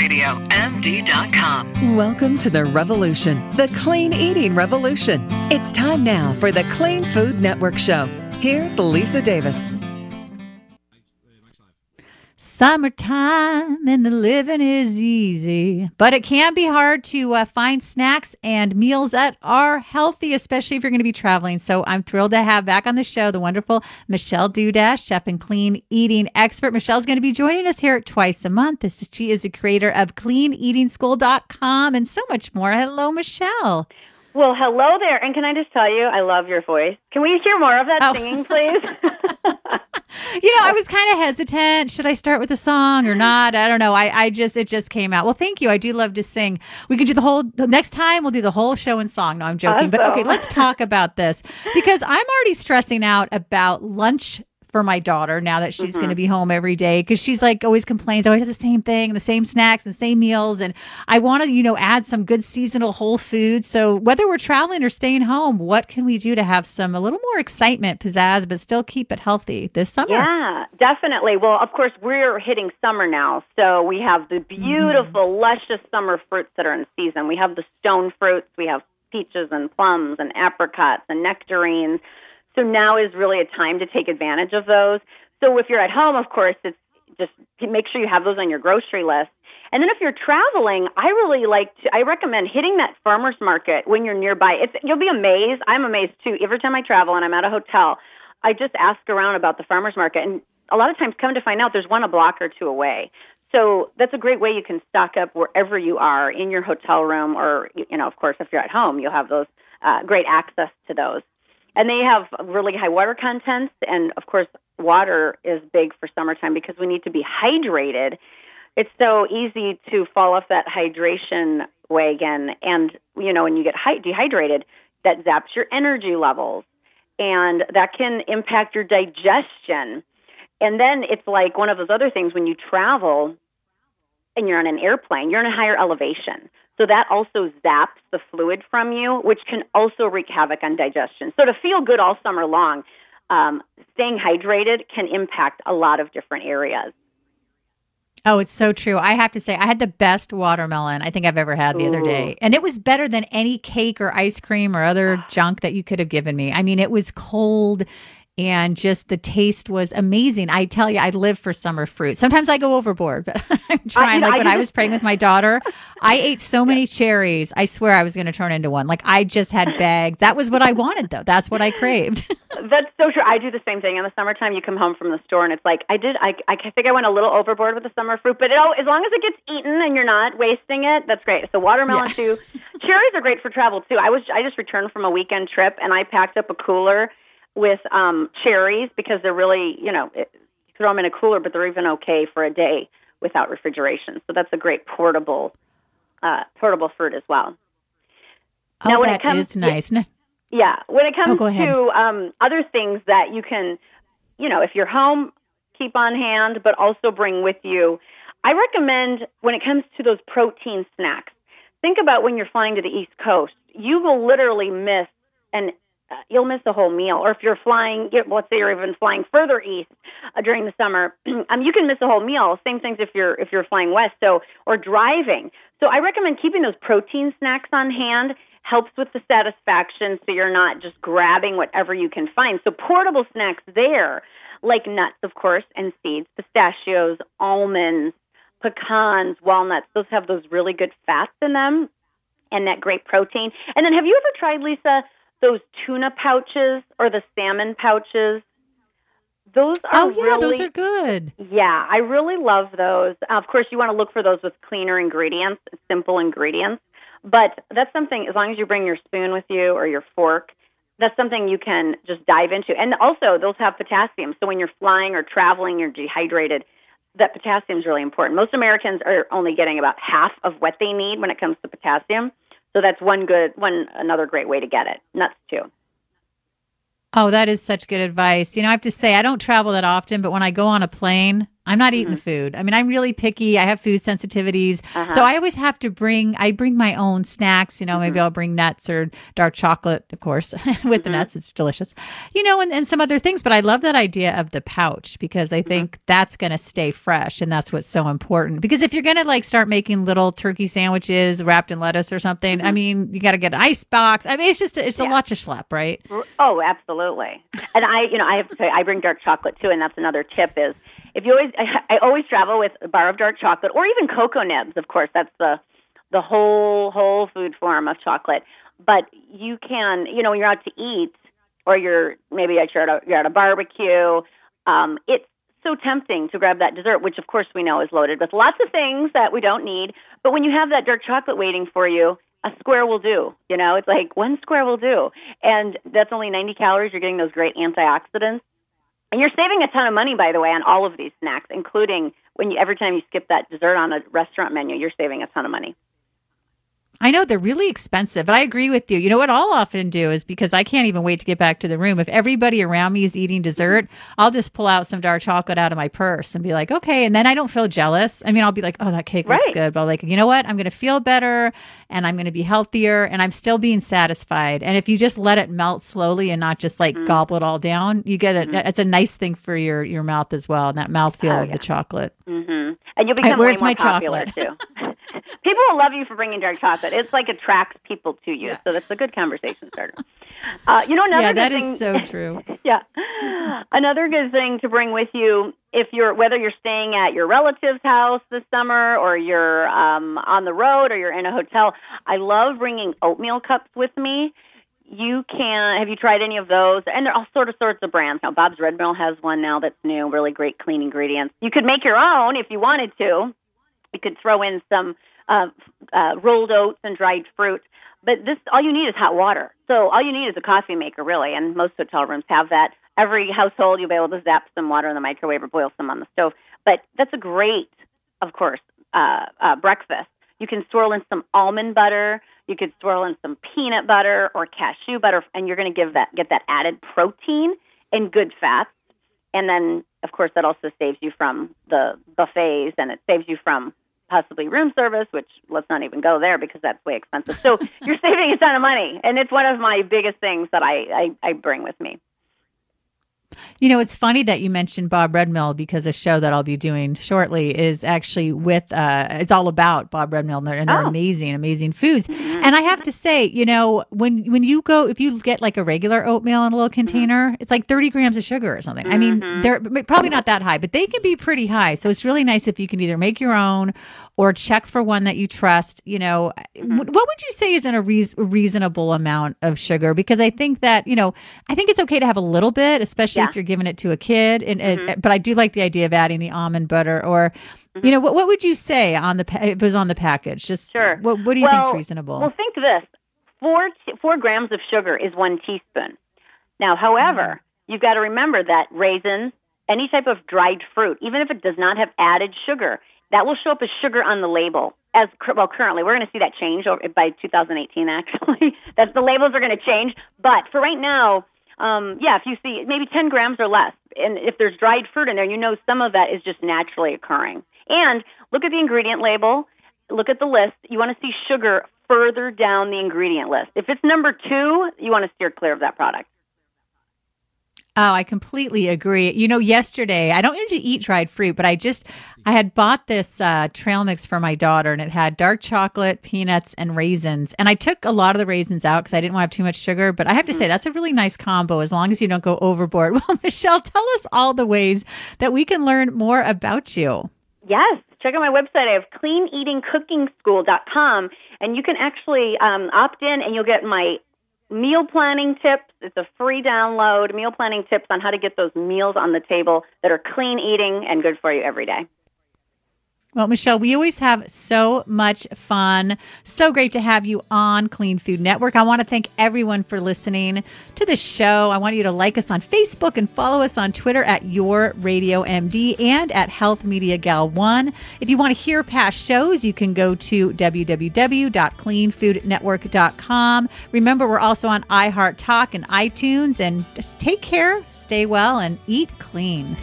CleanRadioMD.com. Welcome to the revolution, the clean eating revolution. It's time now for the Clean Food Network Show. Here's Lisa Davis. Summertime and the living is easy, but it can be hard to uh, find snacks and meals that are healthy, especially if you're going to be traveling. So I'm thrilled to have back on the show the wonderful Michelle Dudash, chef and clean eating expert. Michelle's going to be joining us here twice a month. This is, she is the creator of CleanEatingSchool.com and so much more. Hello, Michelle. Well, hello there. And can I just tell you, I love your voice. Can we hear more of that Oh. singing, please? You know, I was kind of hesitant. Should I start with a song or not? I don't know. I, I just, it just came out. Well, thank you. I do love to sing. We can do the whole, the next time we'll do the whole show in song. No, I'm joking. But okay, let's talk about this because I'm already stressing out about lunch for my daughter now that she's going to mm-hmm. be home every day because she's like always complains, oh, I always have the same thing, the same snacks and same meals. And I want to, you know, add some good seasonal whole foods. So whether we're traveling or staying home, what can we do to have some a little more excitement, pizzazz, but still keep it healthy this summer? yeah, definitely. Well, of course, we're hitting summer now. So we have the mm-hmm. beautiful, luscious summer fruits that are in season. We have the stone fruits, we have peaches and plums and apricots and nectarines. So now is really a time to take advantage of those. So if you're at home, of course, it's just make sure you have those on your grocery list. And then if you're traveling, I really like to I recommend hitting that farmers market when you're nearby. It's you'll be amazed. I'm amazed too. Every time I travel and I'm at a hotel, I just ask around about the farmers market and a lot of times come to find out there's one a block or two away. So that's a great way you can stock up wherever you are in your hotel room or you know, of course if you're at home, you'll have those uh, great access to those. And they have really high water contents. And of course water is big for summertime because we need to be hydrated. It's so easy to fall off that hydration wagon and you know when you get dehydrated that zaps your energy levels. And that can impact your digestion. And then it's like one of those other things when you travel and you're on an airplane you're in a higher elevation so that also zaps the fluid from you which can also wreak havoc on digestion so to feel good all summer long um, staying hydrated can impact a lot of different areas Oh, it's so true. I have to say, I had the best watermelon I think I've ever had the other day. And it was better than any cake or ice cream or other junk that you could have given me. I mean, it was cold and just the taste was amazing. I tell you, I live for summer fruit. Sometimes I go overboard, but I'm trying. know, like I when I was praying with my daughter, I ate so many cherries. I swear I was going to turn into one. Like I just had bags. That was what I wanted, though. That's what I craved. That's so true. I do the same thing in the summertime. You come home from the store and it's like I did. I I think I went a little overboard with the summer fruit, but it all as long as it gets eaten and you're not wasting it, that's great. So watermelon too. Cherries are great for travel too. I was I just returned from a weekend trip and I packed up a cooler with um cherries because they're really you know it, you throw them in a cooler, but they're even okay for a day without refrigeration. So that's a great portable uh portable fruit as well. Oh, Now, when it comes- is nice. No- Yeah, when it comes ahead. to um, other things that you can, you know, if you're home, keep on hand, but also bring with you. I recommend when it comes to those protein snacks. Think about when you're flying to the East Coast. You will literally miss an uh, you'll miss a whole meal. Or if you're flying, let's say you're even flying further east uh, during the summer, um, you can miss a whole meal. Same things if you're if you're flying west. So or driving. So I recommend keeping those protein snacks on hand. Helps with the satisfaction, so you're not just grabbing whatever you can find. So portable snacks there, like nuts, of course, and seeds, pistachios, almonds, pecans, walnuts. Those have those really good fats in them and that great protein. And then have you ever tried, Lisa, those tuna pouches or the salmon pouches? Those are oh yeah, really those are good. yeah, I really love those. Of course, you want to look for those with cleaner ingredients, simple ingredients. But that's something, as long as you bring your spoon with you or your fork, that's something you can just dive into. And also, those have potassium. So when you're flying or traveling, you're dehydrated, that potassium is really important. Most Americans are only getting about half of what they need when it comes to potassium. So that's one good, one another great way to get it. Nuts too. Oh, that is such good advice. You know, I have to say, I don't travel that often, but when I go on a plane, I'm not eating mm-hmm. the food. I mean, I'm really picky. I have food sensitivities. So uh-huh. I always have to bring, I bring my own snacks. You know, maybe mm-hmm. I'll bring nuts or dark chocolate, of course, with the mm-hmm. nuts. It's delicious. You know, and, and some other things. But I love that idea of the pouch because I think that's going to stay fresh. And that's what's so important. Because if you're going to like start making little turkey sandwiches wrapped in lettuce or something, I mean, you got to get an ice box. I mean, it's just, it's a lot to schlep, right? Oh, absolutely. And I, you know, I have to say, I bring dark chocolate too, and that's another tip is if you always, I, I always travel with a bar of dark chocolate or even cocoa nibs. Of course, that's the the whole whole food form of chocolate. But you can, you know, when you're out to eat or you're maybe at you're at a, you're at a barbecue, um, it's so tempting to grab that dessert, which of course we know is loaded with lots of things that we don't need. But when you have that dark chocolate waiting for you, a square will do. You know, it's like one square will do. And that's only 90 calories. You're getting those great antioxidants. And you're saving a ton of money, by the way, on all of these snacks, including when you, every time you skip that dessert on a restaurant menu, you're saving a ton of money. I know they're really expensive, but I agree with you. You know what I'll often do is because I can't even wait to get back to the room. If everybody around me is eating dessert, I'll just pull out some dark chocolate out of my purse and be like, okay. And then I don't feel jealous. I mean, I'll be like, oh, that cake looks good. But like, you know what? I'm going to feel better and I'm going to be healthier and I'm still being satisfied. And if you just let it melt slowly and not just like gobble it all down, you get it. It's a nice thing for your, your mouth as well. And that mouthfeel Oh, of the chocolate. Mm-hmm. And you'll become where's way more my popular chocolate? too. people will love you for bringing dark chocolate. It's like attracts people to you, so that's a good conversation starter. Uh, you know, another yeah, good that thing, is so true. yeah. Another good thing to bring with you if you're whether you're staying at your relative's house this summer or you're um, on the road or you're in a hotel. I love bringing oatmeal cups with me. You can have you tried any of those? And there are all sort of sorts of brands now. Bob's Red Mill has one now that's new, really great clean ingredients. You could make your own if you wanted to. You could throw in some uh, uh, rolled oats and dried fruit. But this, all you need is hot water. So all you need is a coffee maker, really, and most hotel rooms have that. Every household, you'll be able to zap some water in the microwave or boil some on the stove. But that's a great, of course, uh, uh, breakfast. You can swirl in some almond butter. You could swirl in some peanut butter or cashew butter, and you're going to give that get that added protein and good fats. And then, of course, that also saves you from the buffets, and it saves you from possibly room service, which let's not even go there because that's way expensive. So you're saving a ton of money, and it's one of my biggest things that I I, I bring with me. You know, it's funny that you mentioned Bob Red Mill because a show that I'll be doing shortly is actually with, uh, it's all about Bob Red Mill and their, and their Oh. amazing, amazing foods. Mm-hmm. And I have to say, you know, when, when you go, if you get like a regular oatmeal in a little mm-hmm. container, it's like 30 grams of sugar or something. I mean, mm-hmm. they're probably not that high, but they can be pretty high. So it's really nice if you can either make your own or check for one that you trust. You know, Mm-hmm. what would you say is in a reas reasonable amount of sugar? Because I think that, you know, I think it's okay to have a little bit, especially Yeah. if you're giving it to a kid. And, and- Mm-hmm. but I do like the idea of adding the almond butter or, you know, what, what would you say on the, pa- if it was on the package? Just Sure. What, what do you well, think's reasonable? Well, think this: four t- four grams of sugar is one teaspoon. Now, however, Mm-hmm. you've got to remember that raisins, any type of dried fruit, even if it does not have added sugar, that will show up as sugar on the label. As well, currently, we're going to see that change by 2018. Actually, that the labels are going to change. But for right now, um, yeah, if you see maybe 10 grams or less, and if there's dried fruit in there, you know some of that is just naturally occurring. And look at the ingredient label look at the list. You want to see sugar further down the ingredient list. If it's number two, you want to steer clear of that product. Oh, I completely agree. You know, yesterday I don't usually eat dried fruit, but I just I had bought this uh, trail mix for my daughter, and it had dark chocolate, peanuts, and raisins. And I took a lot of the raisins out because I didn't want to have too much sugar. But I have to say that's a really nice combo as long as you don't go overboard. Well, Michelle, tell us all the ways that we can learn more about you. Yes, check out my website. I have cleaneatingcookingschool.com, and you can actually um, opt in, and you'll get my meal planning tips. It's a free download. Meal planning tips on how to get those meals on the table that are clean eating and good for you every day. Well, Michelle, we always have so much fun. So great to have you on Clean Food Network. I want to thank everyone for listening to the show. I want you to like us on Facebook and follow us on Twitter at Your Radio MD and at Health Media Gal One. If you want to hear past shows, you can go to www.cleanfoodnetwork.com. Remember, we're also on iHeart Talk and iTunes. And just take care, stay well, and eat clean.